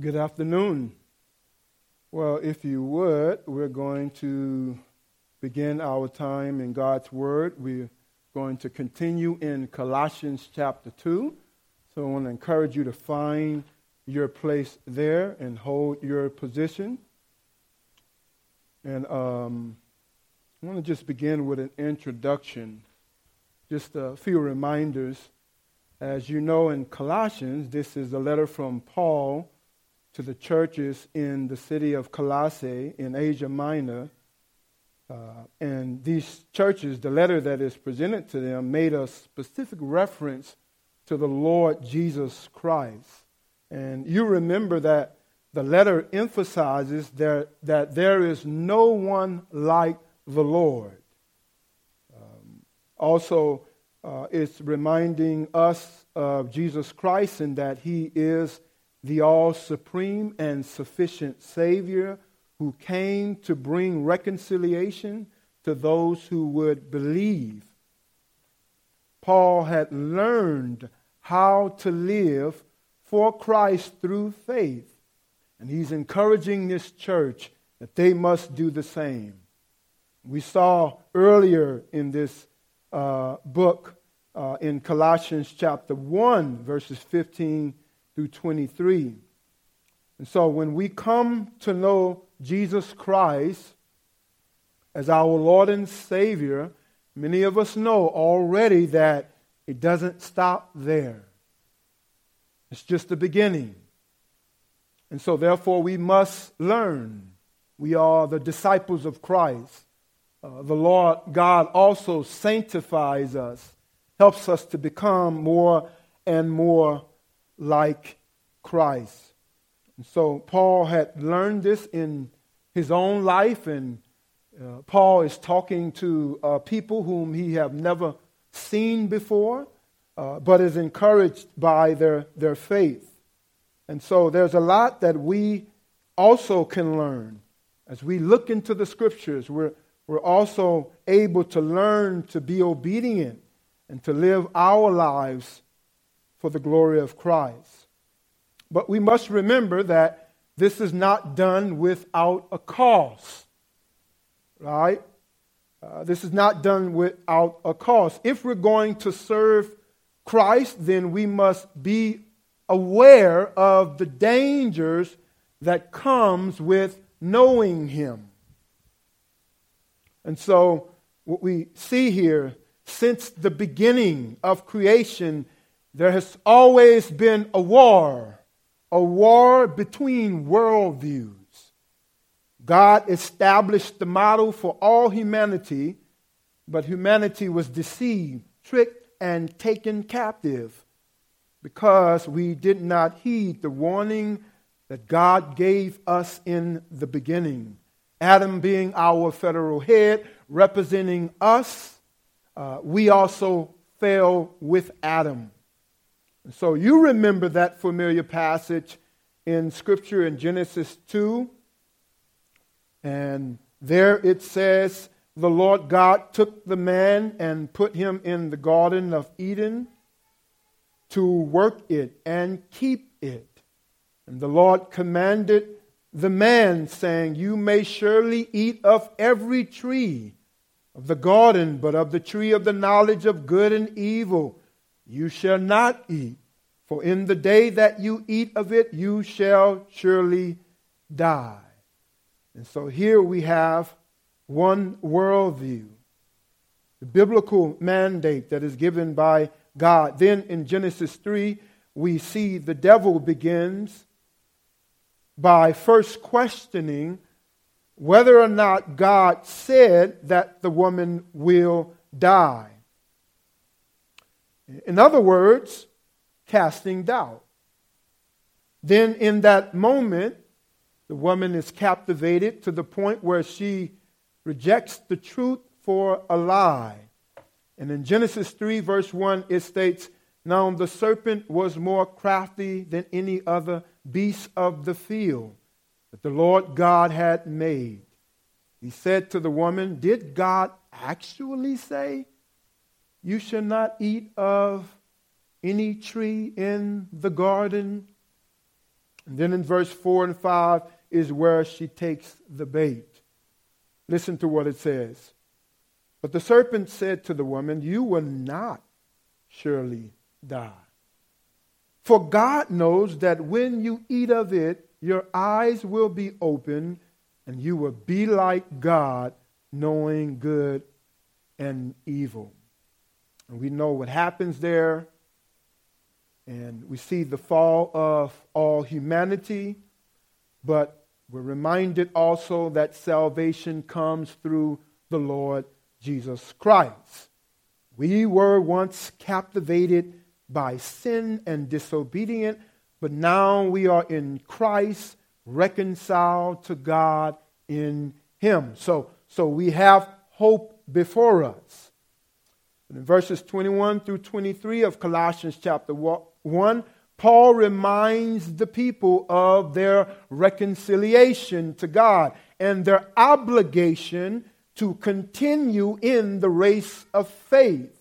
Good afternoon. Well, if you would, we're going to begin our time in God's Word. We're going to continue in Colossians chapter 2. So I want to encourage you to find your place there and hold your position. And um, I want to just begin with an introduction, just a few reminders. As you know, in Colossians, this is a letter from Paul to the churches in the city of Colossae in Asia Minor. Uh, and these churches, the letter that is presented to them, made a specific reference to the Lord Jesus Christ. And you remember that the letter emphasizes that, that there is no one like the Lord. Um, also, uh, it's reminding us of Jesus Christ and that he is the all supreme and sufficient Savior who came to bring reconciliation to those who would believe. Paul had learned how to live for Christ through faith, and he's encouraging this church that they must do the same. We saw earlier in this uh, book, uh, in Colossians chapter 1, verses 15 through 23. And so when we come to know Jesus Christ as our Lord and Savior, many of us know already that it doesn't stop there. It's just the beginning. And so, therefore, we must learn. We are the disciples of Christ. Uh, the Lord God also sanctifies us, helps us to become more and more like Christ. And so Paul had learned this in his own life, and uh, Paul is talking to uh, people whom he have never seen before, uh, but is encouraged by their, their faith. And so there's a lot that we also can learn. As we look into the scriptures, we're, we're also able to learn to be obedient and to live our lives for the glory of Christ. But we must remember that this is not done without a cause. Right? Uh, this is not done without a cause. If we're going to serve Christ, then we must be aware of the dangers that comes with knowing him. And so what we see here since the beginning of creation there has always been a war, a war between worldviews. God established the model for all humanity, but humanity was deceived, tricked, and taken captive because we did not heed the warning that God gave us in the beginning. Adam being our federal head, representing us, uh, we also fell with Adam. So you remember that familiar passage in Scripture in Genesis 2. And there it says, The Lord God took the man and put him in the Garden of Eden to work it and keep it. And the Lord commanded the man, saying, You may surely eat of every tree of the garden, but of the tree of the knowledge of good and evil you shall not eat, for in the day that you eat of it, you shall surely die. And so here we have one worldview, the biblical mandate that is given by God. Then in Genesis 3, we see the devil begins by first questioning whether or not God said that the woman will die. In other words, casting doubt. Then, in that moment, the woman is captivated to the point where she rejects the truth for a lie. And in Genesis 3, verse 1, it states, Now the serpent was more crafty than any other beast of the field that the Lord God had made. He said to the woman, Did God actually say, You shall not eat of any tree in the garden? And then in verse 4 and 5 is where she takes the bait. Listen to what it says. But the serpent said to the woman, You will not surely die. For God knows that when you eat of it, your eyes will be open and you will be like God, knowing good and evil. And we know what happens there. And we see the fall of all humanity. But we're reminded also that salvation comes through the Lord Jesus Christ. We were once captivated by sin and disobedient, but now we are in Christ, reconciled to God in Him. So, so we have hope before us. And in verses 21 through 23 of Colossians chapter 1, Paul reminds the people of their reconciliation to God and their obligation to continue in the race of faith.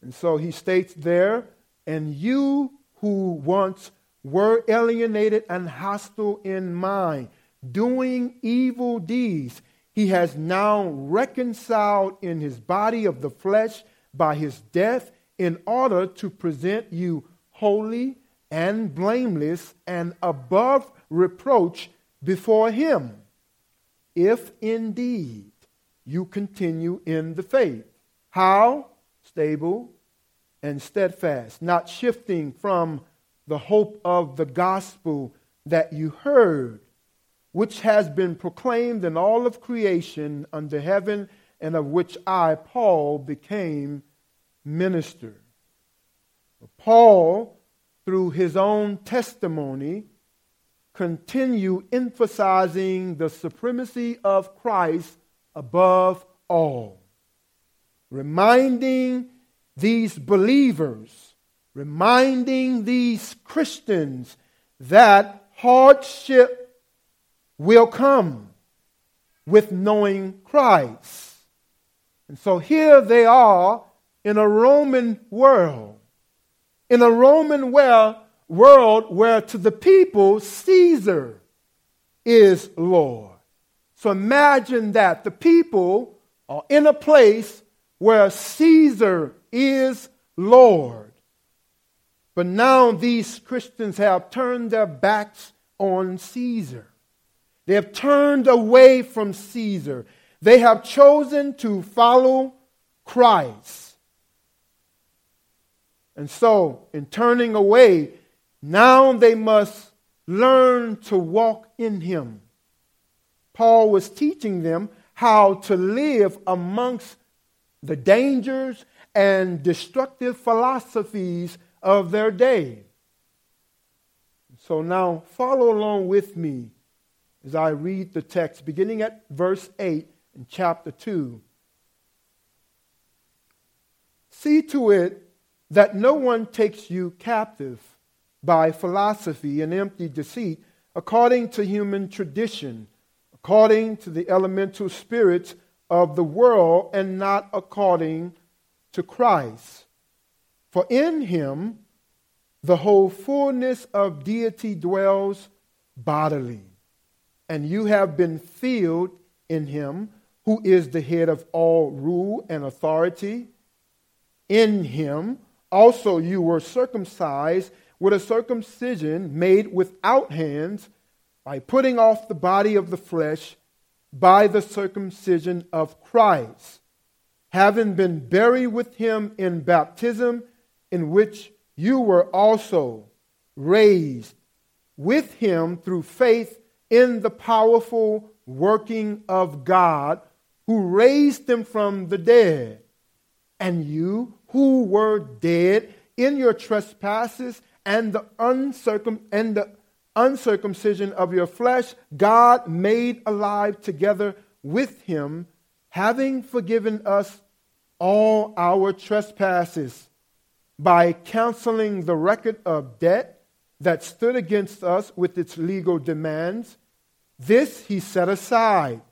And so he states there, and you who once were alienated and hostile in mind, doing evil deeds, he has now reconciled in his body of the flesh by his death in order to present you holy and blameless and above reproach before him, if indeed you continue in the faith. How? Stable and steadfast, not shifting from the hope of the gospel that you heard, which has been proclaimed in all of creation under heaven, and of which I, Paul, became minister. Paul, through his own testimony, continue emphasizing the supremacy of Christ above all, reminding these believers, reminding these Christians that hardship will come with knowing Christ. And so here they are in a Roman world, in a Roman world where to the people Caesar is Lord. So imagine that the people are in a place where Caesar is Lord. But now these Christians have turned their backs on Caesar. They have turned away from Caesar. They have chosen to follow Christ. And so, in turning away, now they must learn to walk in Him. Paul was teaching them how to live amongst the dangers and destructive philosophies of their day. So now follow along with me as I read the text, beginning at verse 8 in chapter 2. See to it that no one takes you captive by philosophy and empty deceit, according to human tradition, according to the elemental spirits of the world, and not according to Christ. For in him the whole fullness of deity dwells bodily, and you have been filled in him who is the head of all rule and authority. In him also you were circumcised with a circumcision made without hands by putting off the body of the flesh by the circumcision of Christ having been buried with him in baptism, in which you were also raised with him through faith in the powerful working of God who raised them from the dead. And you who were dead in your trespasses and the, uncircum- and the uncircumcision of your flesh, God made alive together with him having forgiven us all our trespasses by canceling the record of debt that stood against us with its legal demands. This he set aside,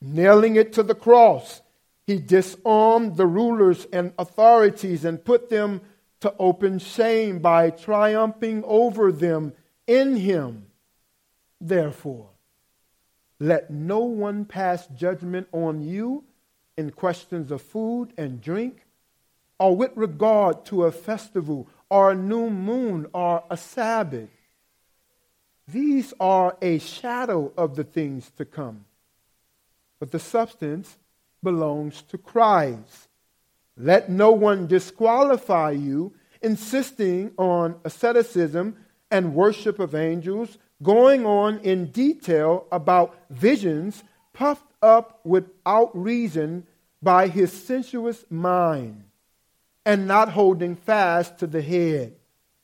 nailing it to the cross. He disarmed the rulers and authorities and put them to open shame by triumphing over them in him. Therefore, let no one pass judgment on you in questions of food and drink, or with regard to a festival, or a new moon, or a Sabbath. These are a shadow of the things to come, but the substance belongs to Christ. Let no one disqualify you, insisting on asceticism and worship of angels, going on in detail about visions puffed up without reason by his sensuous mind, and not holding fast to the head,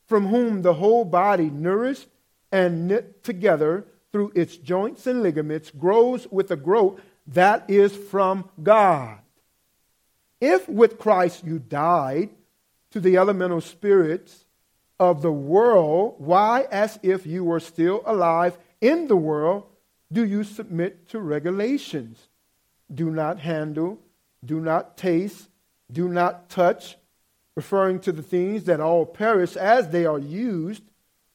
from whom the whole body, nourished and knit together through its joints and ligaments, grows with a growth that is from God. If with Christ you died to the elemental spirits of the world, why, as if you were still alive in the world, do you submit to regulations? Do not handle, do not taste, do not touch, referring to the things that all perish as they are used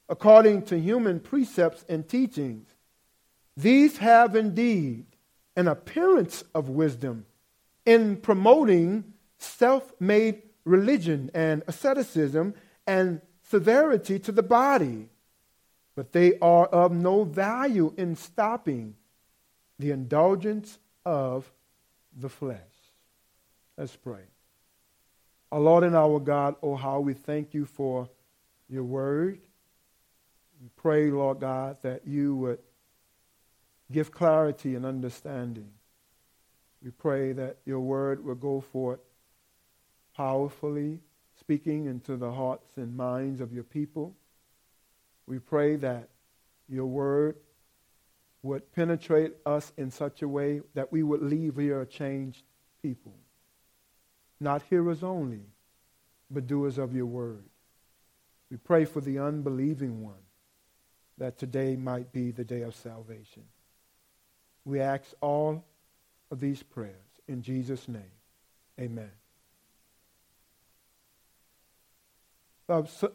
according to human precepts and teachings. These have indeed an appearance of wisdom in promoting self made religion and asceticism and severity to the body, but they are of no value in stopping the indulgence of the flesh. Let's pray. Our Lord and our God, oh, how we thank you for your word. We pray, Lord God, that you would give clarity and understanding. We pray that your word will go forth powerfully, speaking into the hearts and minds of your people. We pray that your word would penetrate us in such a way that we would leave here a changed people. Not hearers only, but doers of your word. We pray for the unbelieving one that today might be the day of salvation. We ask all of these prayers in Jesus' name. Amen.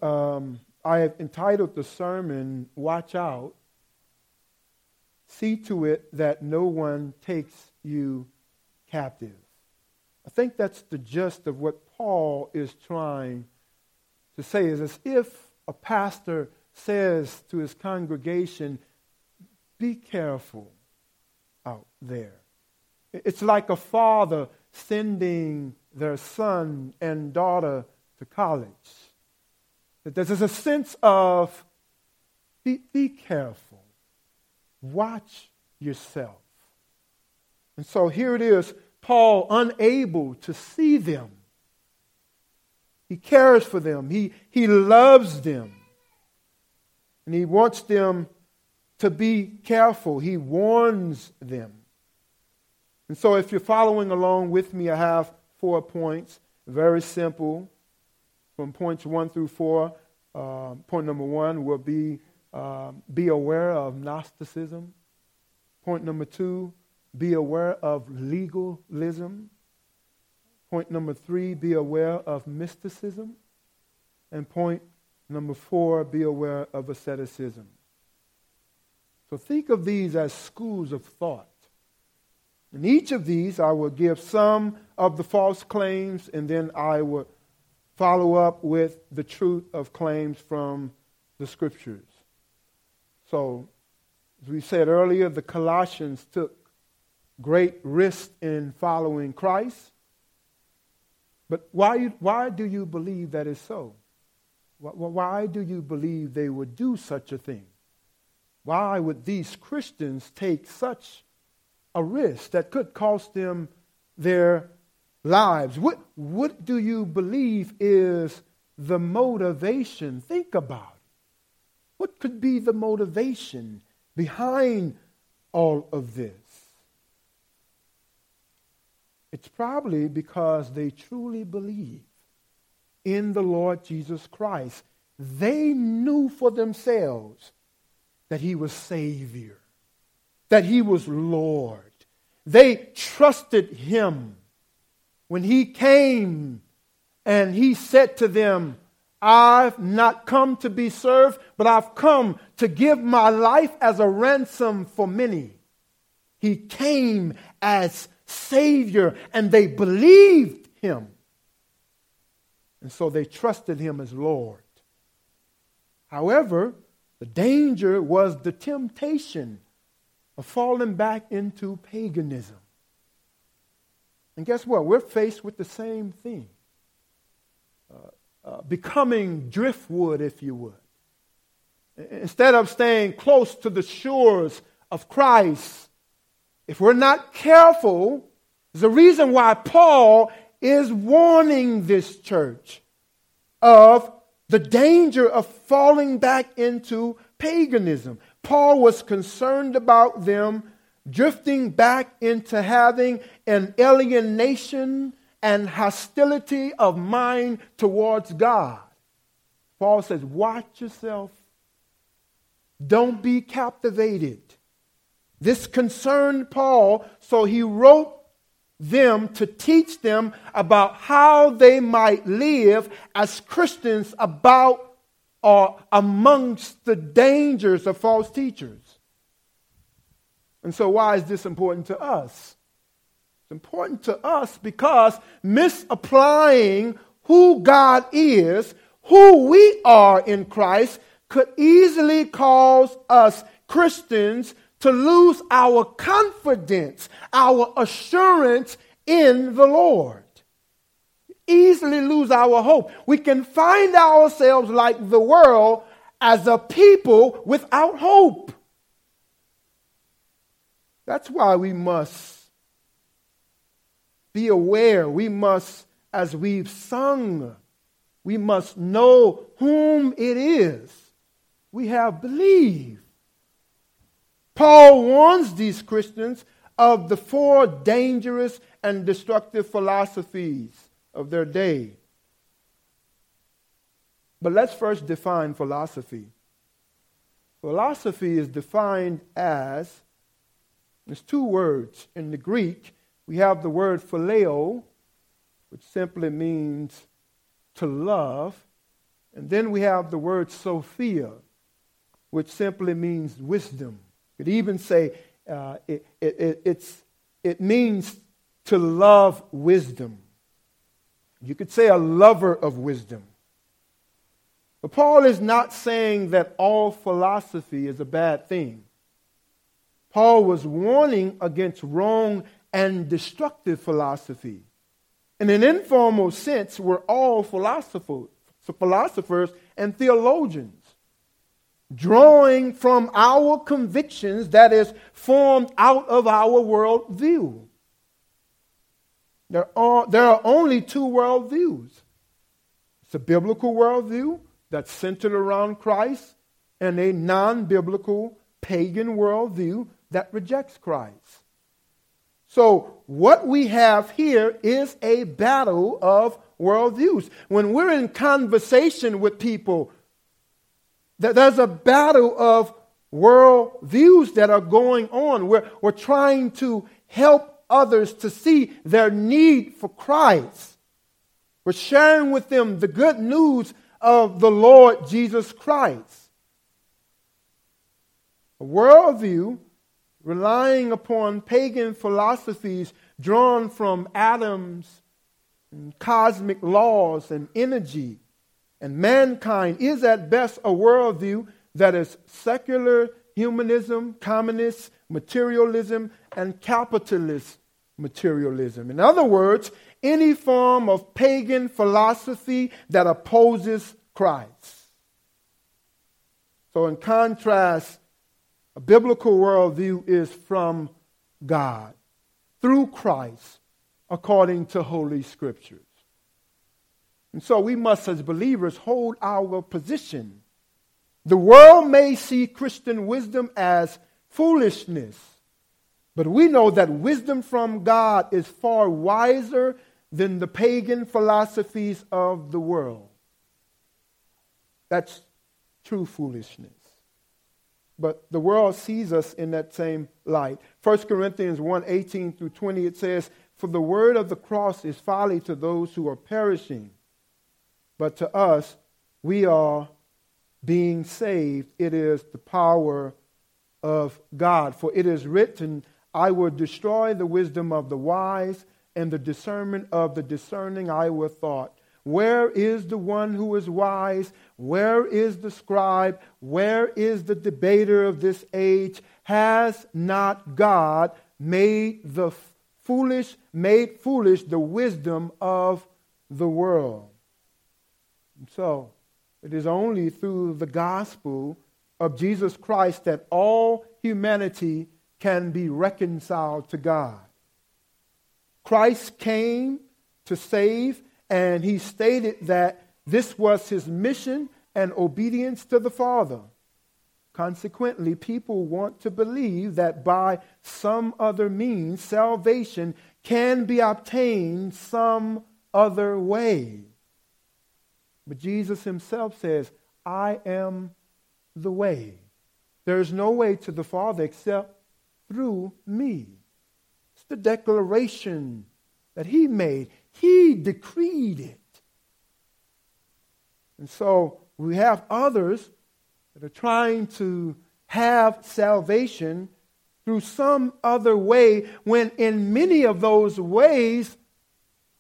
Um, I have entitled the sermon, Watch Out. See to it that no one takes you captive. I think that's the gist of what Paul is trying to say, is as if a pastor says to his congregation, Be careful out there. It's like a father sending their son and daughter to college. There's a sense of be, be careful, watch yourself. And so here it is Paul, unable to see them. He cares for them, he, he loves them, and he wants them to be careful. He warns them. And so, if you're following along with me, I have four points. Very simple. From points one through four, uh, point number one will be uh, be aware of Gnosticism. Point number two, be aware of legalism. Point number three, be aware of mysticism. And point number four, be aware of asceticism. So think of these as schools of thought. In each of these, I will give some of the false claims, and then I will follow up with the truth of claims from the scriptures. So, as we said earlier, the Colossians took great risk in following Christ. But why, why do you believe that is so? Why do you believe they would do such a thing? Why would these Christians take such a risk that could cost them their lives? What, what do you believe is the motivation? Think about it. What could be the motivation behind all of this? It's probably because they truly believe in the Lord Jesus Christ. They knew for themselves that he was Savior, that he was Lord. They trusted him when he came and he said to them, I've not come to be served, but I've come to give my life as a ransom for many. He came as Savior, and they believed him. And so they trusted him as Lord. However, the danger was the temptation of falling back into paganism. And guess what? We're faced with the same thing uh, uh, becoming driftwood, if you would. Instead of staying close to the shores of Christ, if we're not careful, a reason why Paul is warning this church of the danger of falling back into paganism. Paul was concerned about them drifting back into having an alienation and hostility of mind towards God. Paul says, Watch yourself. Don't be captivated. This concerned Paul, so he wrote them to teach them about how they might live as Christians about or amongst the dangers of false teachers. And so, why is this important to us? It's important to us because misapplying who God is, who we are in Christ, could easily cause us Christians to lose our confidence, our assurance in the Lord. Easily lose our hope. We can find ourselves like the world as a people without hope. That's why we must be aware. We must, as we've sung, we must know whom it is we have believed. Paul warns these Christians of the four dangerous and destructive philosophies of their day. But let's first define philosophy. Philosophy is defined as there's two words. In the Greek, we have the word phileo, which simply means to love. And then we have the word sophia, which simply means wisdom. Could even say uh, it, it, it's, it means to love wisdom. You could say a lover of wisdom. But Paul is not saying that all philosophy is a bad thing. Paul was warning against wrong and destructive philosophy. In an informal sense, we're all philosophers, philosophers and theologians drawing from our convictions that is formed out of our worldview. There are, there are only two worldviews it's a biblical worldview that's centered around Christ, and a non biblical pagan worldview that rejects Christ. So, what we have here is a battle of worldviews. When we're in conversation with people there's a battle of world views that are going on. We're, we're trying to help others to see their need for Christ. We're sharing with them the good news of the Lord Jesus Christ. A worldview relying upon pagan philosophies drawn from atoms and cosmic laws and energy and mankind is at best a worldview that is secular humanism, communist materialism, and capitalist materialism. In other words, any form of pagan philosophy that opposes Christ. So, in contrast, a biblical worldview is from God through Christ according to Holy Scriptures. And so we must, as believers, hold our position. The world may see Christian wisdom as foolishness, but we know that wisdom from God is far wiser than the pagan philosophies of the world. That's true foolishness. But the world sees us in that same light. 1 Corinthians 1 18 through 20, it says, For the word of the cross is folly to those who are perishing but to us we are being saved, it is the power of God. For it is written, I will destroy the wisdom of the wise, and the discernment of the discerning I will thought. Where is the one who is wise? Where is the scribe? Where is the debater of this age? Has not God made the foolish, made foolish the wisdom of the world? So, it is only through the gospel of Jesus Christ that all humanity can be reconciled to God. Christ came to save and he stated that this was his mission and obedience to the Father. Consequently, people want to believe that by some other means, salvation can be obtained some other way. But Jesus himself says, I am the way. There is no way to the Father except through me. It's the declaration that he made. He decreed it. And so we have others that are trying to have salvation through some other way when in many of those ways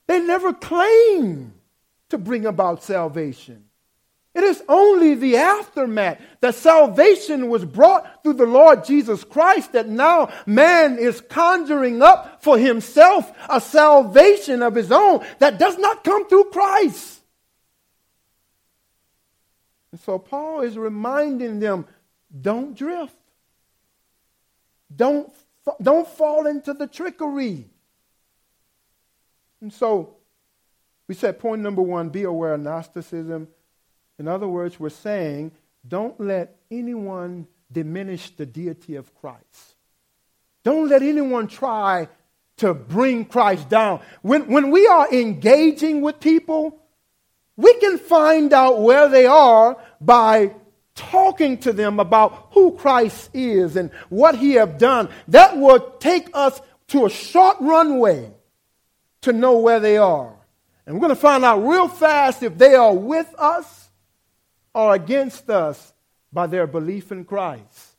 they never claim to bring about salvation. It is only the aftermath that salvation was brought through the Lord Jesus Christ that now man is conjuring up for himself a salvation of his own that does not come through Christ. And so Paul is reminding them don't drift. Don't, don't fall into the trickery. And so we said point number one be aware of Gnosticism in other words, we're saying don't let anyone diminish the deity of Christ. Don't let anyone try to bring Christ down. When, when we are engaging with people, we can find out where they are by talking to them about who Christ is and what he have done. That will take us to a short runway to know where they are. And we're going to find out real fast if they are with us or against us by their belief in Christ.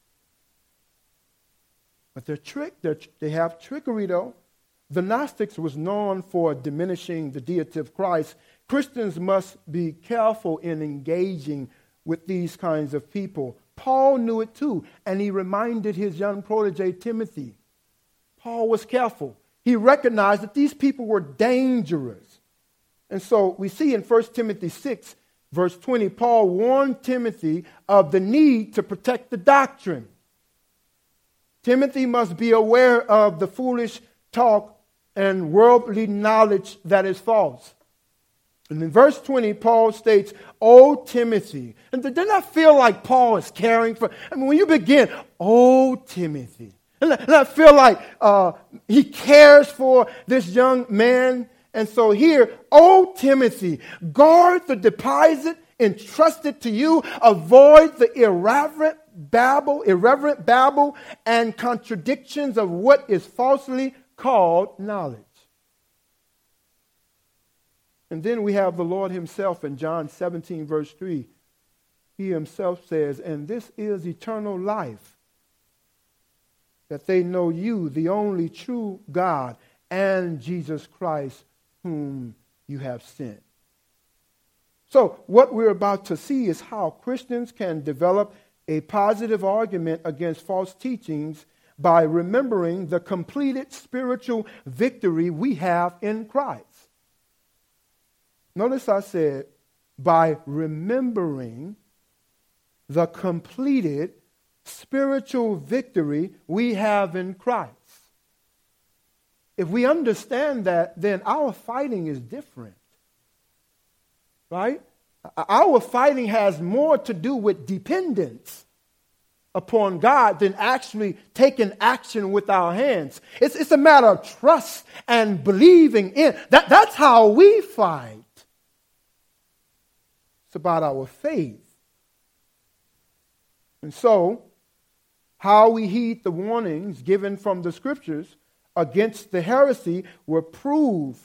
But they're trick, they're, they have trickery though. The Gnostics was known for diminishing the deity of Christ. Christians must be careful in engaging with these kinds of people. Paul knew it too, and he reminded his young protege Timothy. Paul was careful. He recognized that these people were dangerous. And so we see in 1 Timothy 6 Verse 20, Paul warned Timothy of the need to protect the doctrine. Timothy must be aware of the foolish talk and worldly knowledge that is false. And in verse 20, Paul states, Oh, Timothy. And did not feel like Paul is caring for? I mean, when you begin, Oh, Timothy. And I feel like uh, he cares for this young man and so here, O Timothy, guard the deposit entrusted to you. Avoid the irreverent babble, irreverent babble, and contradictions of what is falsely called knowledge. And then we have the Lord Himself in John 17, verse 3. He Himself says, And this is eternal life, that they know you, the only true God, and Jesus Christ, whom you have sent. So, what we're about to see is how Christians can develop a positive argument against false teachings by remembering the completed spiritual victory we have in Christ. Notice I said, by remembering the completed spiritual victory we have in Christ. If we understand that, then our fighting is different. Right? Uh, our fighting has more to do with dependence upon God than actually taking action with our hands. It's, it's a matter of trust and believing in. That, that's how we fight. It's about our faith. And so, how we heed the warnings given from the scriptures against the heresy will prove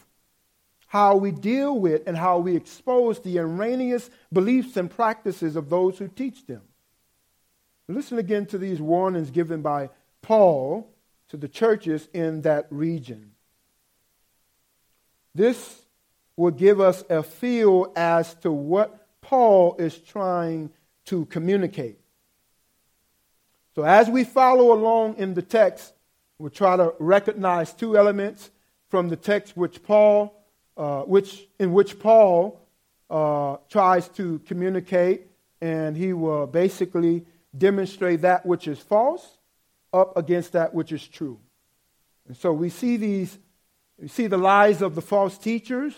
how we deal with and how we expose the erroneous beliefs and practices of those who teach them. Listen again to these warnings given by Paul to the churches in that region. This will give us a feel as to what Paul is trying to communicate. So, as we follow along in the text, we'll try to recognize two elements from the text which Paul, uh, which, in which Paul uh, tries to communicate, and he will basically demonstrate that which is false up against that which is true. And so we see these, we see the lies of the false teachers,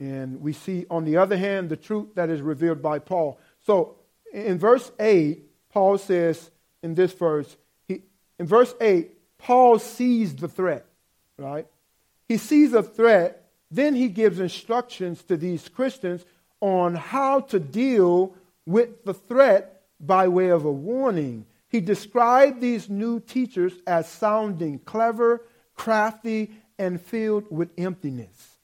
and we see, on the other hand, the truth that is revealed by Paul. So in verse 8, Paul says in this verse, in verse 8, Paul sees the threat, right? He sees a threat, then he gives instructions to these Christians on how to deal with the threat by way of a warning. He described these new teachers as sounding clever, crafty, and filled with emptiness.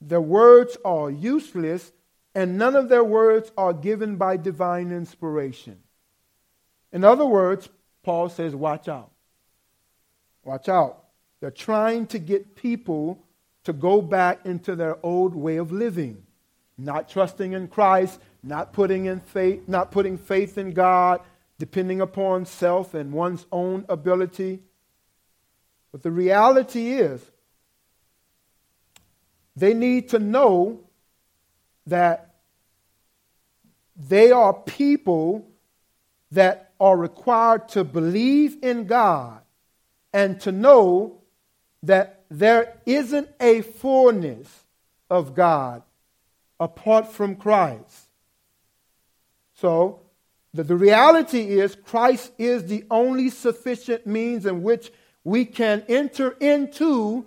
Their words are useless, and none of their words are given by divine inspiration. In other words, Paul says, Watch out. Watch out. They're trying to get people to go back into their old way of living, not trusting in Christ, not putting in faith, not putting faith in God, depending upon self and one's own ability. But the reality is, they need to know that they are people that are required to believe in God and to know that there isn't a fullness of God apart from Christ. So, the, the reality is, Christ is the only sufficient means in which we can enter into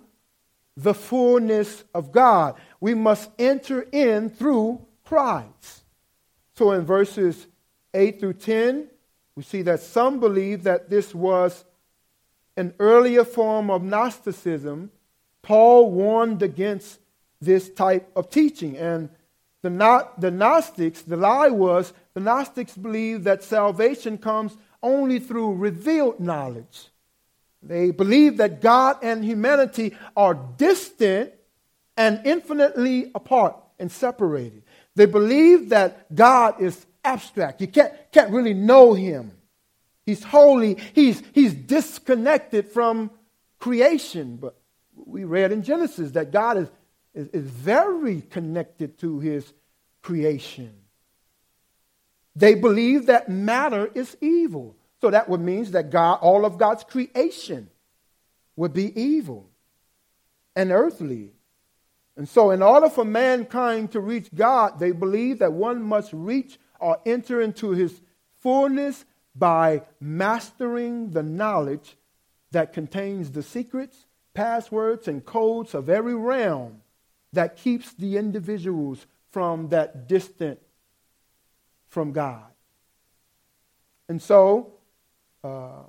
the fullness of God. We must enter in through Christ. So in verses 8 through 10, we see that some believe that this was an earlier form of Gnosticism. Paul warned against this type of teaching. And the, the Gnostics, the lie was, the Gnostics believed that salvation comes only through revealed knowledge. They believe that God and humanity are distant and infinitely apart and separated. They believe that God is abstract. You can't, can't really know him. He's holy. He's, he's disconnected from creation. But we read in Genesis that God is is, is very connected to his creation. They believe that matter is evil. So that would mean that God, all of God's creation would be evil and earthly. And so, in order for mankind to reach God, they believe that one must reach or enter into his fullness by mastering the knowledge that contains the secrets, passwords, and codes of every realm that keeps the individuals from that distant from God. And so, uh,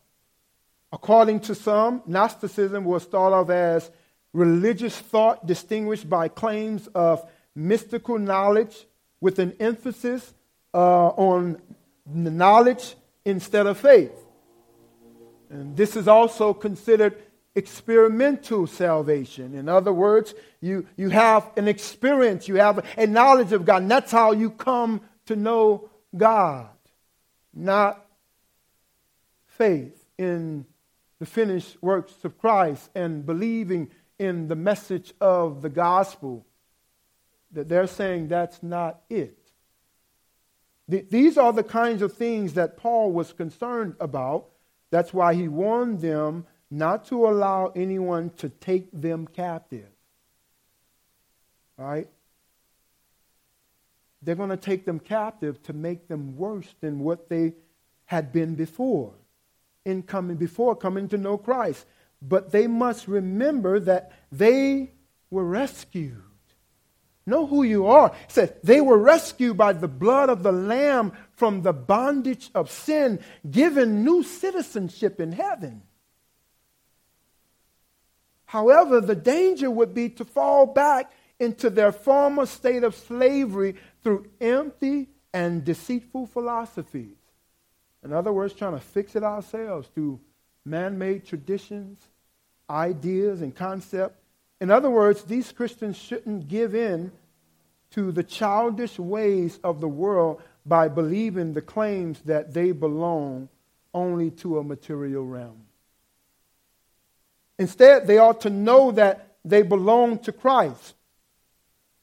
according to some, Gnosticism was thought of as religious thought distinguished by claims of mystical knowledge with an emphasis uh, on knowledge instead of faith. And this is also considered experimental salvation. In other words, you, you have an experience, you have a knowledge of God, and that's how you come to know God, not faith in the finished works of Christ and believing in the message of the gospel. That they're saying that's not it. These are the kinds of things that Paul was concerned about. That's why he warned them not to allow anyone to take them captive. Right? They're going to take them captive to make them worse than what they had been before, in coming before coming to know Christ. But they must remember that they were rescued. Know who you are. It said they were rescued by the blood of the Lamb from the bondage of sin, given new citizenship in heaven. However, the danger would be to fall back into their former state of slavery through empty and deceitful philosophies. In other words, trying to fix it ourselves through man made traditions, ideas, and concepts. In other words, these Christians shouldn't give in to the childish ways of the world by believing the claims that they belong only to a material realm. Instead, they ought to know that they belong to Christ.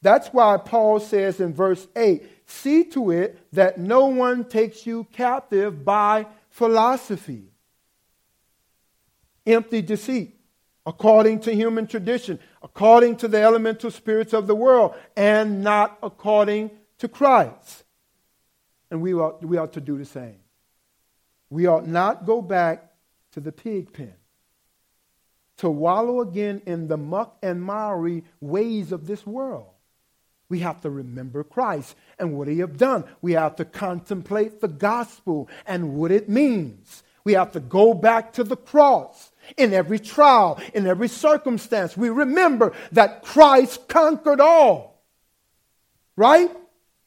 That's why Paul says in verse 8 see to it that no one takes you captive by philosophy, empty deceit, according to human tradition, according to the elemental spirits of the world, and not according to Christ. And we ought, we ought to do the same. We ought not go back to the pig pen to wallow again in the muck and miry ways of this world. We have to remember Christ and what he have done. We have to contemplate the gospel and what it means. We have to go back to the cross in every trial, in every circumstance. We remember that Christ conquered all. Right?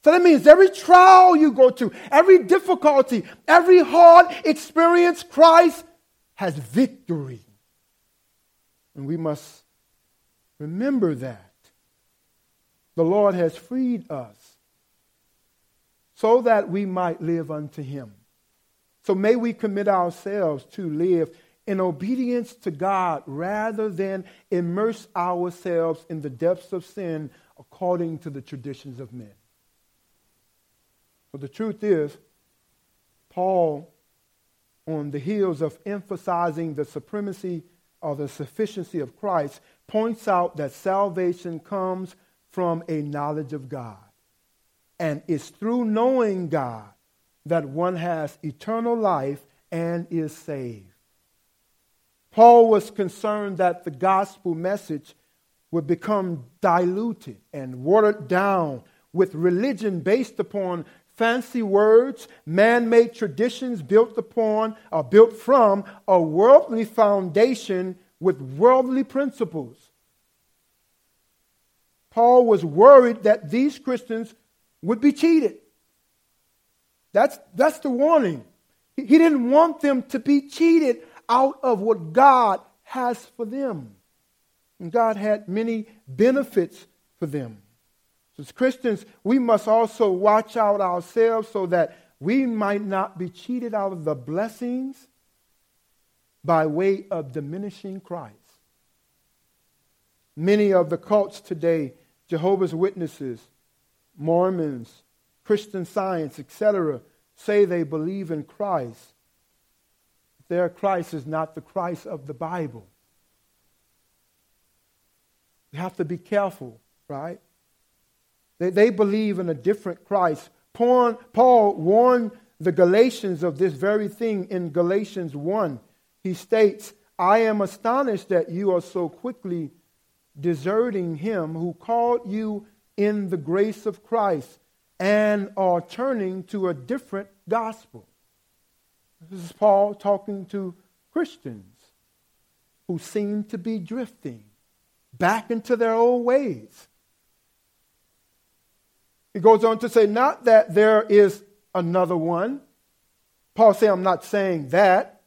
So that means every trial you go to, every difficulty, every hard experience, Christ has victory. And we must remember that. The Lord has freed us so that we might live unto Him. So may we commit ourselves to live in obedience to God rather than immerse ourselves in the depths of sin according to the traditions of men. But the truth is, Paul, on the heels of emphasizing the supremacy or the sufficiency of Christ, points out that salvation comes from a knowledge of God. And it's through knowing God that one has eternal life and is saved. Paul was concerned that the gospel message would become diluted and watered down with religion based upon fancy words, man made traditions built upon or built from a worldly foundation with worldly principles. Paul was worried that these Christians would be cheated. That's, that's the warning. He didn't want them to be cheated out of what God has for them. And God had many benefits for them. So As Christians, we must also watch out ourselves so that we might not be cheated out of the blessings by way of diminishing Christ. Many of the cults today, Jehovah's Witnesses, Mormons, Christian Science, etc., say they believe in Christ. Their Christ is not the Christ of the Bible. We have to be careful, right? They, they believe in a different Christ. Paul, Paul warned the Galatians of this very thing in Galatians 1. He states, I am astonished that you are so quickly deserting him who called you in the grace of Christ and are turning to a different gospel. This is Paul talking to Christians who seem to be drifting back into their old ways. He goes on to say, not that there is another one. Paul said, I'm not saying that.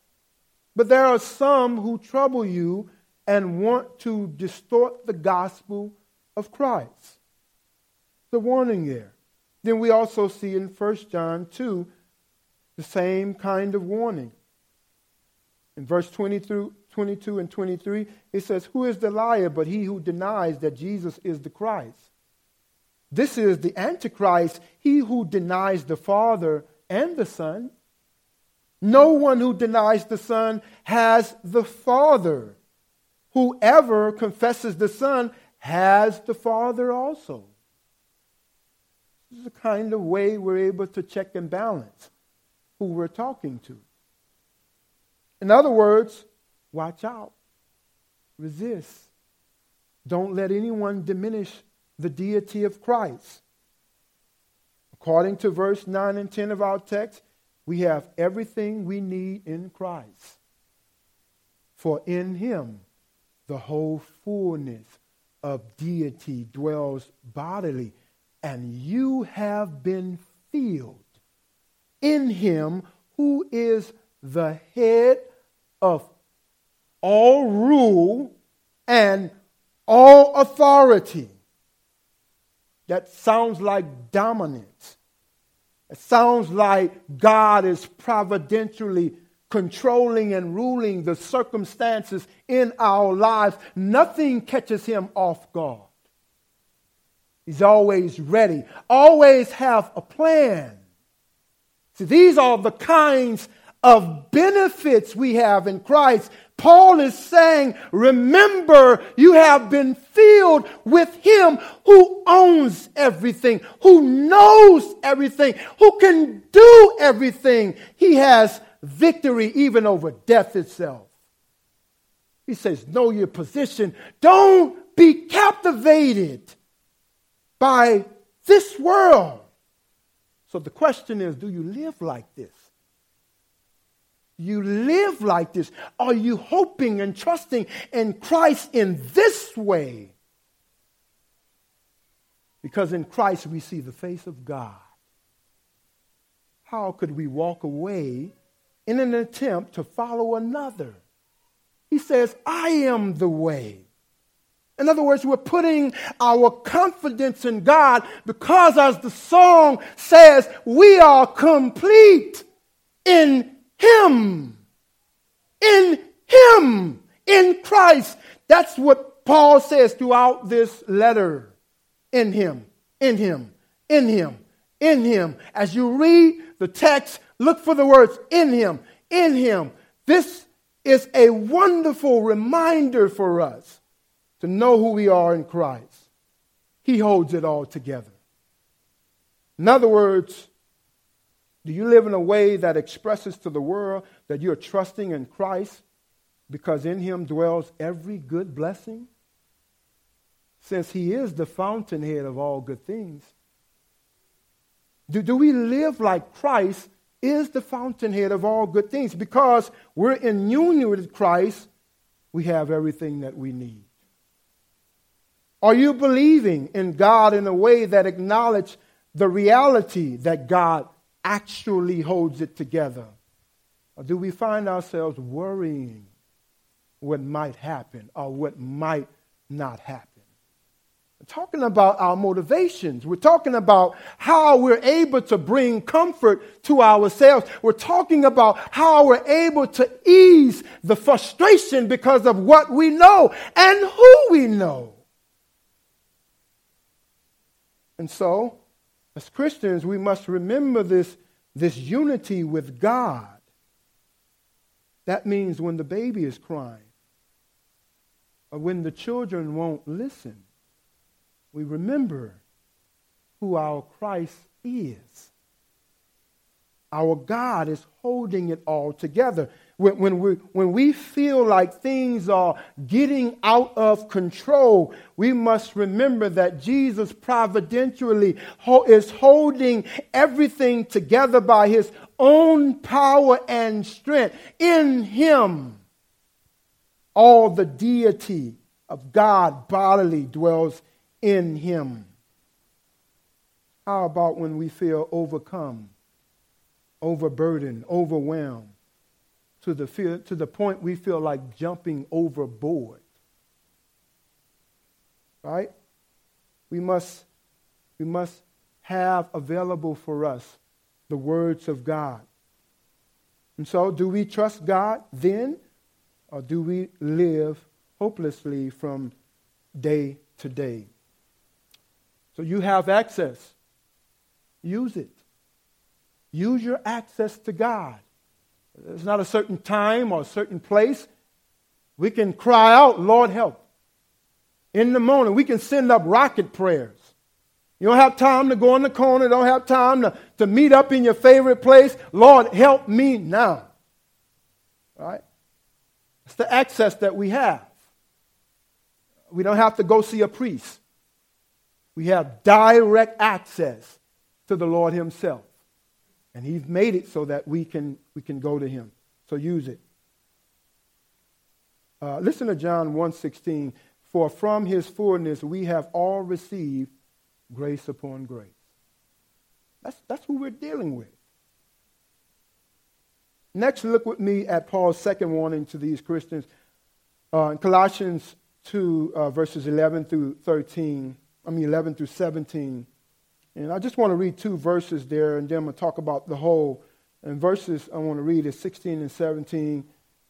But there are some who trouble you and want to distort the gospel of Christ. The warning there. Then we also see in 1 John 2 the same kind of warning. In verse 20 through 22 and 23, it says, Who is the liar but he who denies that Jesus is the Christ? This is the Antichrist, he who denies the Father and the Son. No one who denies the Son has the Father. Whoever confesses the Son has the Father also. This is the kind of way we're able to check and balance who we're talking to. In other words, watch out, resist. Don't let anyone diminish the deity of Christ. According to verse 9 and 10 of our text, we have everything we need in Christ. For in him the whole fullness of deity dwells bodily, and you have been filled in him who is the head of all rule and all authority. That sounds like dominance. It sounds like God is providentially controlling and ruling the circumstances in our lives. Nothing catches him off guard. He's always ready, always have a plan. See, these are the kinds of benefits we have in Christ. Paul is saying, remember, you have been filled with Him who owns everything, who knows everything, who can do everything. He has victory even over death itself. He says, Know your position. Don't be captivated by this world. So the question is do you live like this? You live like this? Are you hoping and trusting in Christ in this way? Because in Christ we see the face of God. How could we walk away in an attempt to follow another. He says, I am the way. In other words, we're putting our confidence in God because, as the song says, we are complete in Him. In Him. In Christ. That's what Paul says throughout this letter. In Him. In Him. In Him. In Him. As you read the text, Look for the words in him, in him. This is a wonderful reminder for us to know who we are in Christ. He holds it all together. In other words, do you live in a way that expresses to the world that you're trusting in Christ because in him dwells every good blessing? Since he is the fountainhead of all good things. Do, do we live like Christ is the fountainhead of all good things. Because we're in union with Christ, we have everything that we need. Are you believing in God in a way that acknowledges the reality that God actually holds it together? Or do we find ourselves worrying what might happen or what might not happen? talking about our motivations. We're talking about how we're able to bring comfort to ourselves. We're talking about how we're able to ease the frustration because of what we know and who we know. And so, as Christians, we must remember this, this unity with God. That means when the baby is crying, or when the children won't listen, we remember who our Christ is. Our God is holding it all together. When, when, we, when we feel like things are getting out of control, we must remember that Jesus providentially is holding everything together by his own power and strength. In him, all the deity of God bodily dwells in Him. How about when we feel overcome, overburdened, overwhelmed, to the, to the point we feel like jumping overboard? Right? We must, we must have available for us the words of God. And so, do we trust God then, or do we live hopelessly from day to day? So you have access. Use it. Use your access to God. There's not a certain time or a certain place. We can cry out, Lord, help. In the morning, we can send up rocket prayers. You don't have time to go in the corner, don't have time to, to meet up in your favorite place. Lord, help me now. Right? It's the access that we have. We don't have to go see a priest. We have direct access to the Lord Himself. And He's made it so that we can, we can go to Him. So use it. Uh, listen to John 1.16. For from his fullness we have all received grace upon grace. That's, that's who we're dealing with. Next, look with me at Paul's second warning to these Christians. Uh, in Colossians 2, uh, verses 11 through 13, I mean 11 through 17. And I just want to read two verses there, and then I'm going to talk about the whole. And verses I want to read is 16 and 17.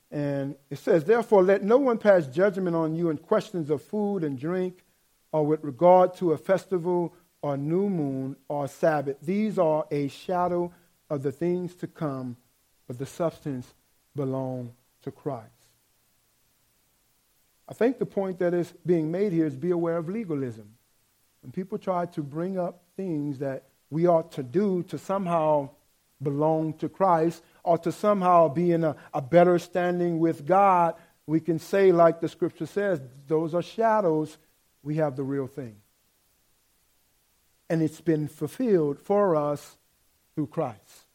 And it says, Therefore, let no one pass judgment on you in questions of food and drink, or with regard to a festival, or new moon, or Sabbath. These are a shadow of the things to come but the substance belong to Christ. I think the point that is being made here is be aware of legalism. When people try to bring up things that we ought to do to somehow belong to Christ or to somehow be in a, a better standing with God, we can say, like the scripture says, those are shadows. We have the real thing. And it's been fulfilled for us through Christ.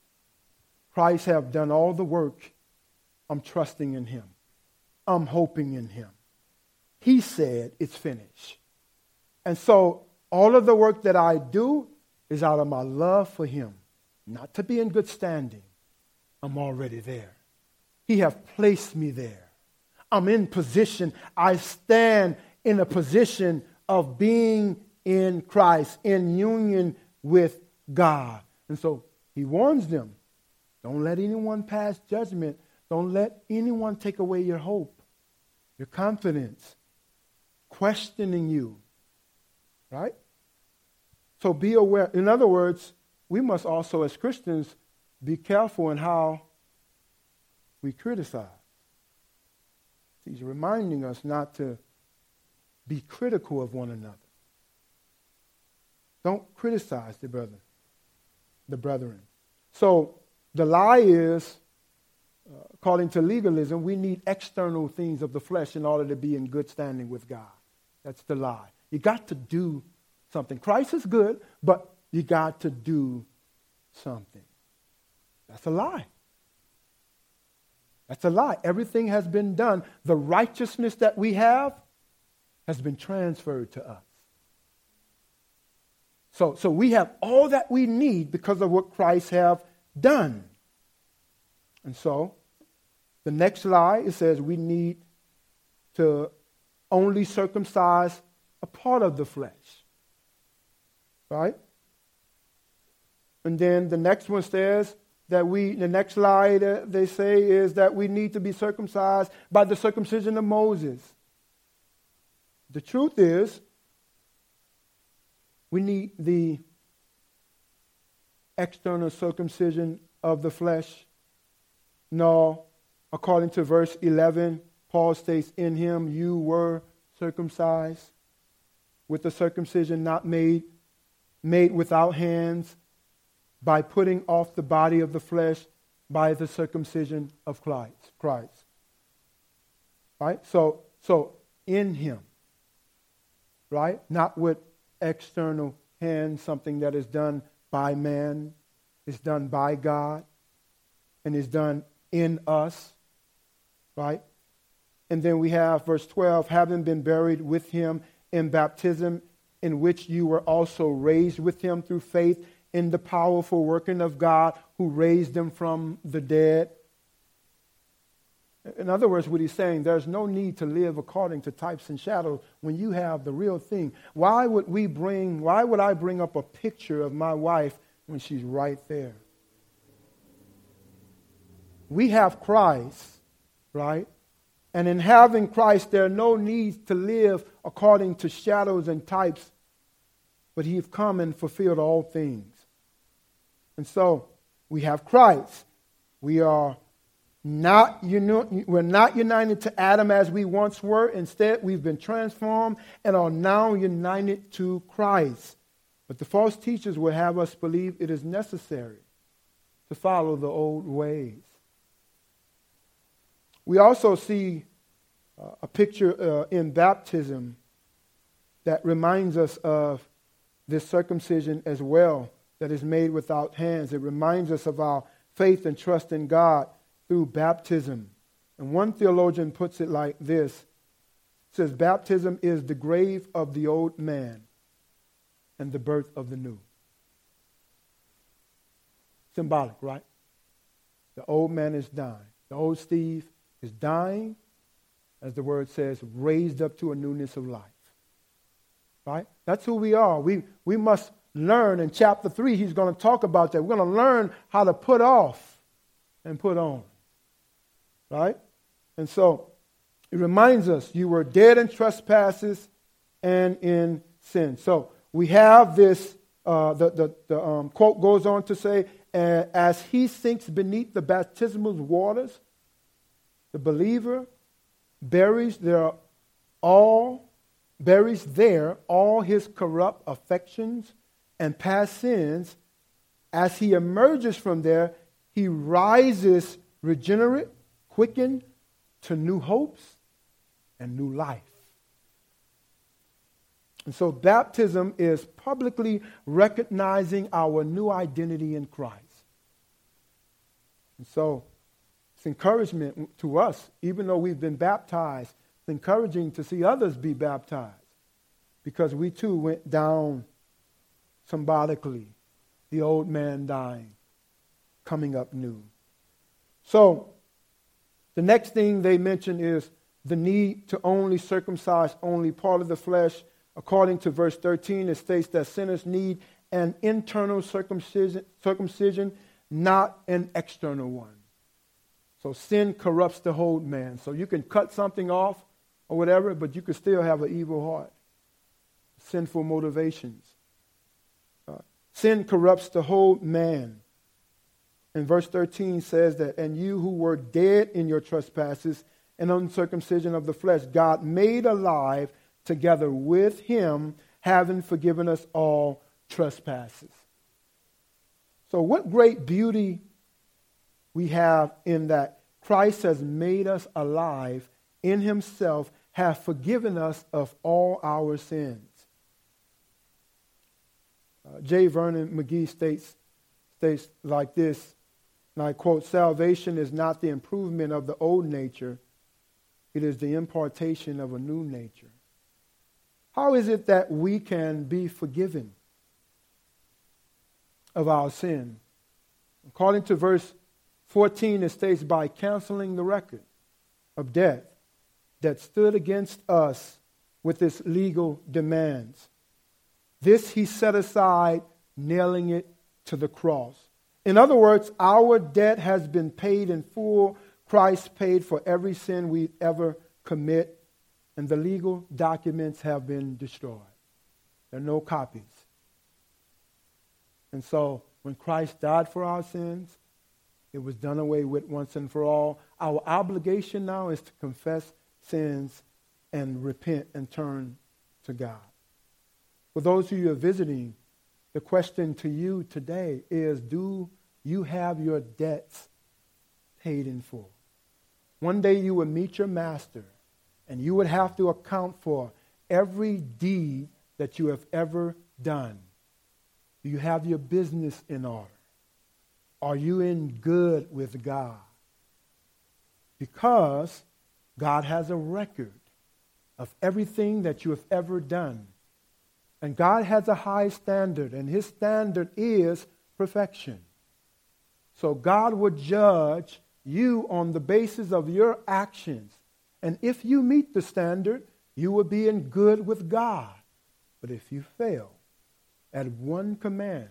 Christ have done all the work. I'm trusting in him. I'm hoping in him. He said it's finished. And so all of the work that I do is out of my love for him, not to be in good standing. I'm already there. He have placed me there. I'm in position. I stand in a position of being in Christ, in union with God. And so he warns them don't let anyone pass judgment. Don't let anyone take away your hope, your confidence, questioning you. Right? So be aware. In other words, we must also, as Christians, be careful in how we criticize. He's reminding us not to be critical of one another. Don't criticize the brethren, the brethren. So the lie is, uh, according to legalism, we need external things of the flesh in order to be in good standing with God. That's the lie. You got to do something. Christ is good, but you got to do something. That's a lie. That's a lie. Everything has been done. The righteousness that we have has been transferred to us. So, so we have all that we need because of what Christ have done. And so, the next lie, it says we need to only circumcise a part of the flesh. Right? And then the next one says that we, the next lie that they say is that we need to be circumcised by the circumcision of Moses. The truth is, we need the external circumcision of the flesh. No, according to verse 11, Paul states, In him you were circumcised with the circumcision not made, made without hands, by putting off the body of the flesh by the circumcision of Christ. Christ. Right? So, so in him. Right? Not with external hands, something that is done by man, is done by God, and is done in us, right? And then we have verse 12 having been buried with him in baptism, in which you were also raised with him through faith in the powerful working of God who raised them from the dead. In other words, what he's saying, there's no need to live according to types and shadows when you have the real thing. Why would we bring, why would I bring up a picture of my wife when she's right there? We have Christ, right? And in having Christ, there are no needs to live according to shadows and types, but he's come and fulfilled all things. And so we have Christ. We are not we're not united to Adam as we once were. Instead, we've been transformed and are now united to Christ. But the false teachers will have us believe it is necessary to follow the old ways. We also see uh, a picture uh, in baptism that reminds us of this circumcision as well that is made without hands. It reminds us of our faith and trust in God through baptism. And one theologian puts it like this says, Baptism is the grave of the old man and the birth of the new. Symbolic, right? The old man is dying. The old Steve is dying, as the word says, raised up to a newness of life. Right? That's who we are. We, we must learn. In chapter 3, he's going to talk about that. We're going to learn how to put off and put on. Right? And so it reminds us you were dead in trespasses and in sin. So we have this, uh, the, the, the um, quote goes on to say, as he sinks beneath the baptismal waters, the believer buries there all buries there all his corrupt affections and past sins. As he emerges from there, he rises regenerate, quickened to new hopes and new life. And so baptism is publicly recognizing our new identity in Christ. And so it's encouragement to us, even though we've been baptized, it's encouraging to see others be baptized because we too went down symbolically, the old man dying, coming up new. So the next thing they mention is the need to only circumcise only part of the flesh According to verse 13, it states that sinners need an internal circumcision, circumcision, not an external one. So sin corrupts the whole man. So you can cut something off or whatever, but you can still have an evil heart, sinful motivations. Sin corrupts the whole man. And verse 13 says that, and you who were dead in your trespasses and uncircumcision of the flesh, God made alive together with him, having forgiven us all trespasses. So, what great beauty we have in that Christ has made us alive in himself, have forgiven us of all our sins. Uh, J. Vernon McGee states, states like this, and I quote Salvation is not the improvement of the old nature, it is the impartation of a new nature. How is it that we can be forgiven of our sin? According to verse 14, it states, by canceling the record of debt that stood against us with its legal demands. This he set aside, nailing it to the cross. In other words, our debt has been paid in full. Christ paid for every sin we ever commit and the legal documents have been destroyed. There are no copies. And so, when Christ died for our sins, it was done away with once and for all. Our obligation now is to confess sins and repent and turn to God. For those of you who are visiting, the question to you today is do you have your debts paid in full? One day you will meet your master and you would have to account for every deed that you have ever done. Do you have your business in order? Are you in good with God? Because God has a record of everything that you have ever done. And God has a high standard, and his standard is perfection. So God would judge you on the basis of your actions and if you meet the standard, you will be in good with God. But if you fail at one command,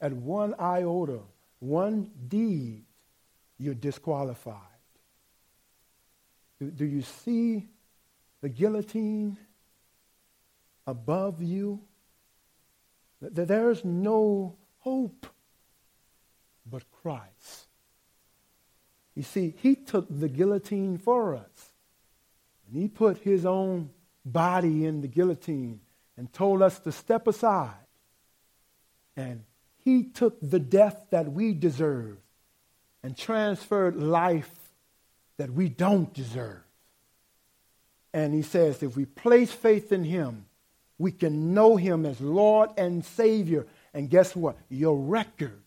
at one iota, one deed, you're disqualified. Do, do you see the guillotine above you? There's no hope but Christ. You see, he took the guillotine for us. And he put his own body in the guillotine and told us to step aside. And he took the death that we deserve and transferred life that we don't deserve. And he says, if we place faith in him, we can know him as Lord and Savior. And guess what? Your record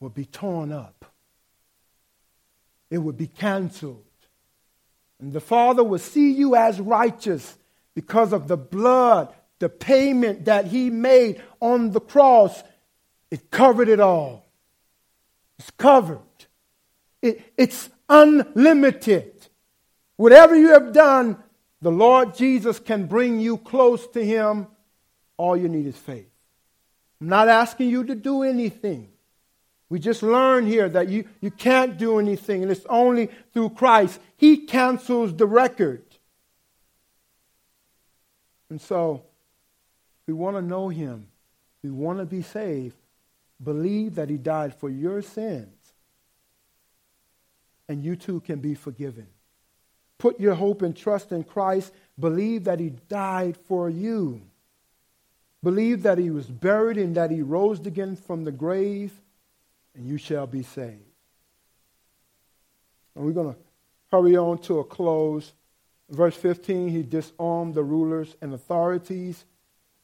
will be torn up it will be canceled. And the Father will see you as righteous because of the blood, the payment that He made on the cross. It covered it all. It's covered. It, it's unlimited. Whatever you have done, the Lord Jesus can bring you close to Him. All you need is faith. I'm not asking you to do anything. We just learned here that you, you can't do anything, and it's only through Christ. He cancels the record. And so, we want to know Him. We want to be saved. Believe that He died for your sins, and you too can be forgiven. Put your hope and trust in Christ. Believe that He died for you. Believe that He was buried and that He rose again from the grave and you shall be saved. And we're going to hurry on to a close. Verse 15 He disarmed the rulers and authorities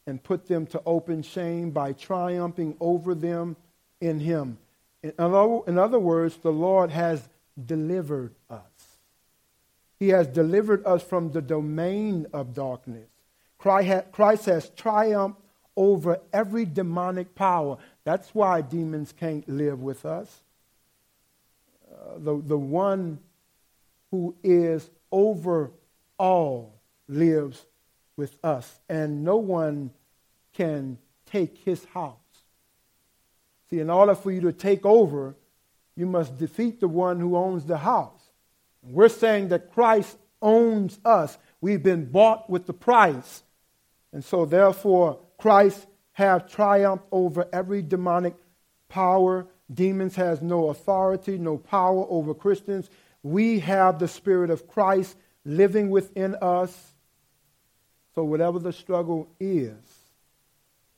and put them to open shame by triumphing over them in Him. In other, words, the Lord has delivered us. He has delivered us from the domain of darkness. Christ has triumphed over every demonic power. That's why demons can't live with us. Uh, the, the one who is over all lives with us, and no one can take his house. See, in order for you to take over, you must defeat the one who owns the house. We're saying that Christ owns us. We've been bought with the price. And so, therefore, Christ have triumphed over every demonic power. Demons has no authority, no power over Christians. We have the Spirit of Christ living within us. So, whatever the struggle is,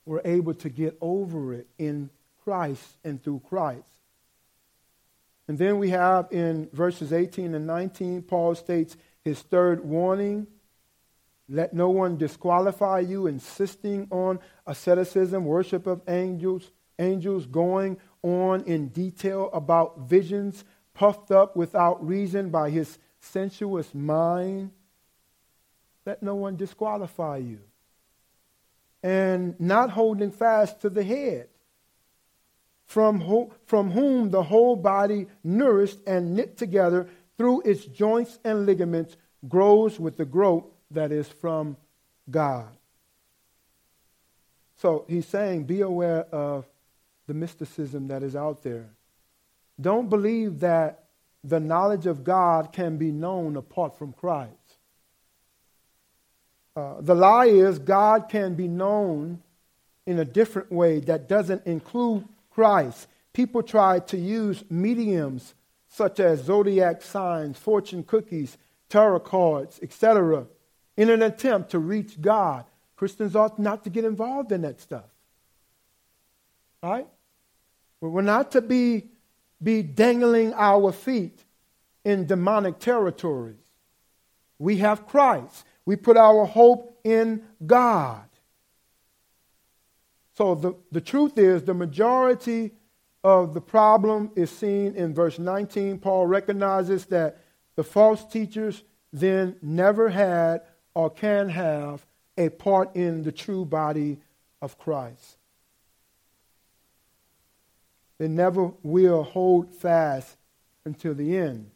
we're able to get over it in Christ and through Christ. And then we have in verses 18 and 19, Paul states his third warning let no one disqualify you, insisting on asceticism, worship of angels, angels going on in detail about visions, puffed up without reason by his sensuous mind. Let no one disqualify you. And not holding fast to the head, from, from whom the whole body, nourished and knit together through its joints and ligaments, grows with the growth that is from God. So he's saying, be aware of the mysticism that is out there. Don't believe that the knowledge of God can be known apart from Christ. Uh, the lie is God can be known in a different way that doesn't include Christ. People try to use mediums such as zodiac signs, fortune cookies, tarot cards, etc., in an attempt to reach God. Christians ought not to get involved in that stuff. Right? We're not to be, be dangling our feet in demonic territories. We have Christ. We put our hope in God. So the, the truth is, the majority of the problem is seen in verse 19. Paul recognizes that the false teachers then never had or can have a part in the true body of Christ. They never will hold fast until the end.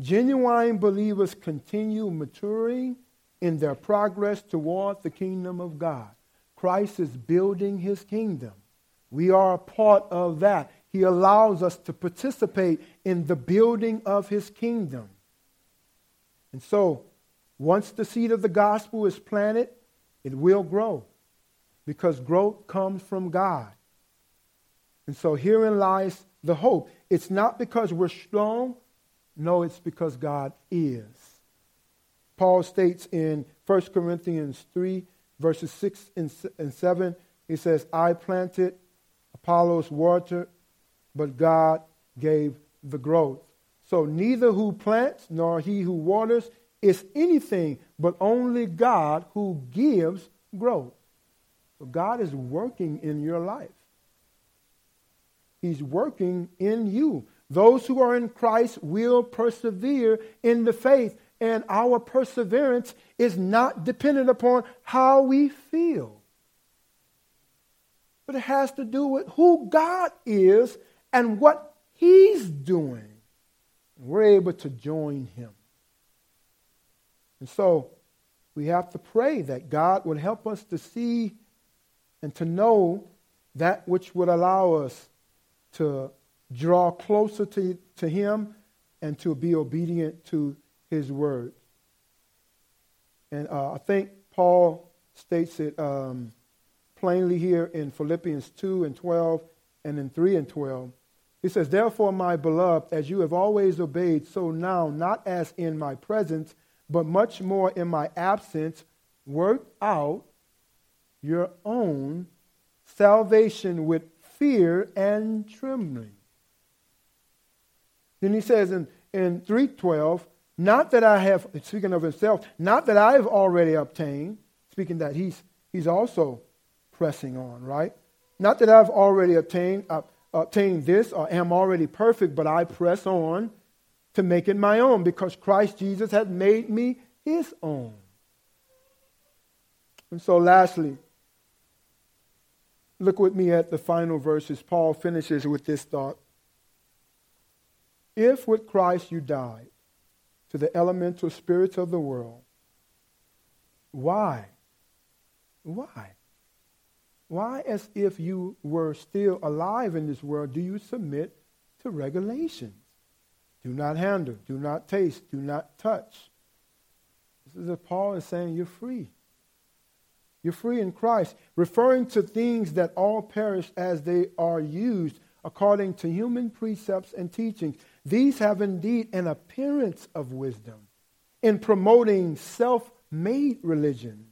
Genuine believers continue maturing in their progress toward the kingdom of God. Christ is building his kingdom. We are a part of that. He allows us to participate in the building of his kingdom. And so, once the seed of the gospel is planted, it will grow because growth comes from God. And so herein lies the hope. It's not because we're strong, no, it's because God is. Paul states in 1 Corinthians 3, verses 6 and 7, he says, I planted, Apollos watered, but God gave the growth. So neither who plants nor he who waters is anything but only God who gives growth. So God is working in your life. He's working in you. Those who are in Christ will persevere in the faith, and our perseverance is not dependent upon how we feel. But it has to do with who God is and what He's doing. We're able to join Him. And so we have to pray that God would help us to see and to know that which would allow us to draw closer to, to Him and to be obedient to His word. And uh, I think Paul states it um, plainly here in Philippians 2 and 12 and in 3 and 12. He says, Therefore, my beloved, as you have always obeyed, so now, not as in my presence, but much more in my absence, work out your own salvation with fear and trembling. Then he says in, in 312, not that I have, speaking of himself, not that I have already obtained, speaking that he's, he's also pressing on, right? Not that I've already obtained, uh, obtained this or am already perfect, but I press on to make it my own because Christ Jesus has made me his own. And so, lastly, look with me at the final verses. Paul finishes with this thought If with Christ you died to the elemental spirits of the world, why? Why? Why, as if you were still alive in this world, do you submit to regulations? Do not handle, do not taste, do not touch. This is what Paul is saying you're free. You're free in Christ, referring to things that all perish as they are used according to human precepts and teachings. These have indeed an appearance of wisdom in promoting self made religion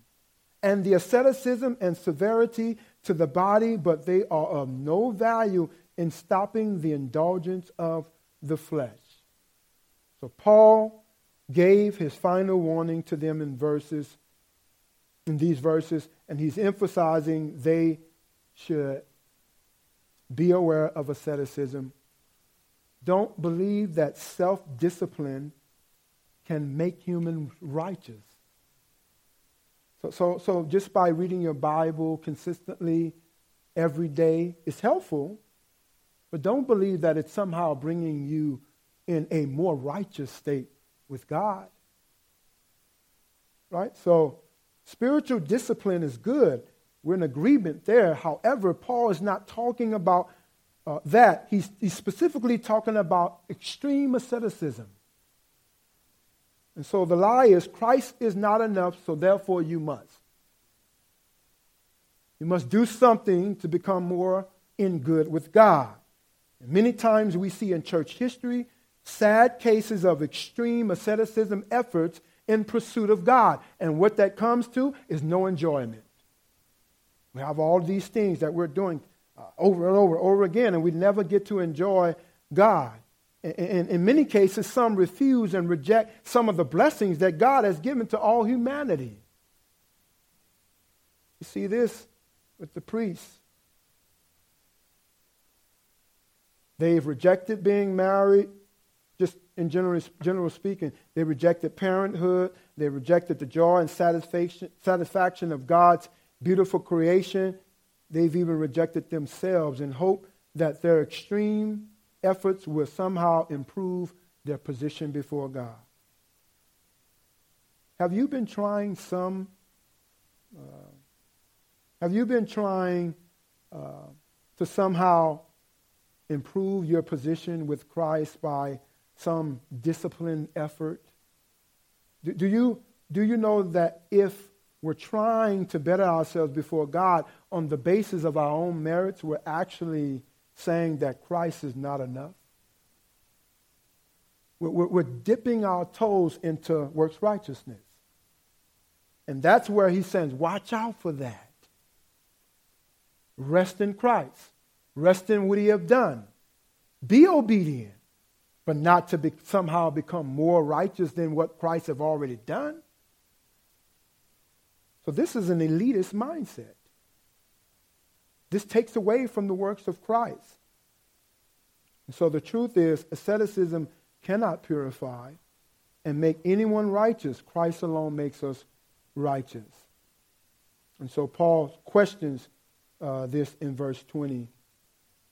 and the asceticism and severity to the body, but they are of no value in stopping the indulgence of the flesh. So Paul gave his final warning to them in verses in these verses and he's emphasizing they should be aware of asceticism. Don't believe that self-discipline can make humans righteous. So, so, so just by reading your Bible consistently every day is helpful, but don't believe that it's somehow bringing you in a more righteous state with God. Right? So, spiritual discipline is good. We're in agreement there. However, Paul is not talking about uh, that. He's, he's specifically talking about extreme asceticism. And so the lie is Christ is not enough, so therefore you must. You must do something to become more in good with God. And many times we see in church history sad cases of extreme asceticism efforts in pursuit of God. And what that comes to is no enjoyment. We have all these things that we're doing Uh, over and over and over again, and we never get to enjoy God. In, in many cases, some refuse and reject some of the blessings that God has given to all humanity. You see this with the priests. They've rejected being married, just in general, general speaking. They rejected parenthood. They rejected the joy and satisfaction, satisfaction of God's beautiful creation. They've even rejected themselves in hope that their extreme efforts will somehow improve their position before God. Have you been trying some? Uh, have you been trying uh, to somehow improve your position with Christ by some disciplined effort? Do, do, you, do you know that if we're trying to better ourselves before God on the basis of our own merits, we're actually saying that Christ is not enough. We're, we're, dipping our toes into works righteousness. And that's where he says, watch out for that. Rest in Christ. Rest in what he have done. Be obedient, but not to be, somehow become more righteous than what Christ have already done. So this is an elitist mindset. This takes away from the works of Christ. And so the truth is, asceticism cannot purify and make anyone righteous. Christ alone makes us righteous. And so Paul questions uh, this in verse 20.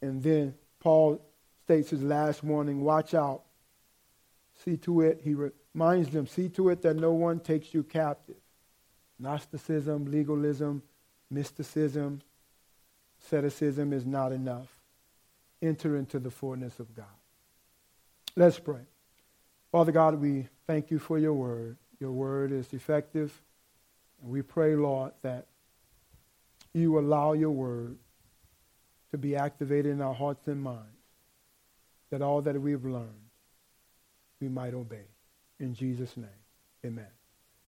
And then Paul states his last warning watch out. See to it, he reminds them, see to it that no one takes you captive. Gnosticism, legalism, mysticism, asceticism is not enough. Enter into the fullness of God. Let's pray. Father God, we thank you for your word. Your word is effective. And we pray, Lord, that you allow your word to be activated in our hearts and minds, that all that we've learned, we might obey. In Jesus' name, amen.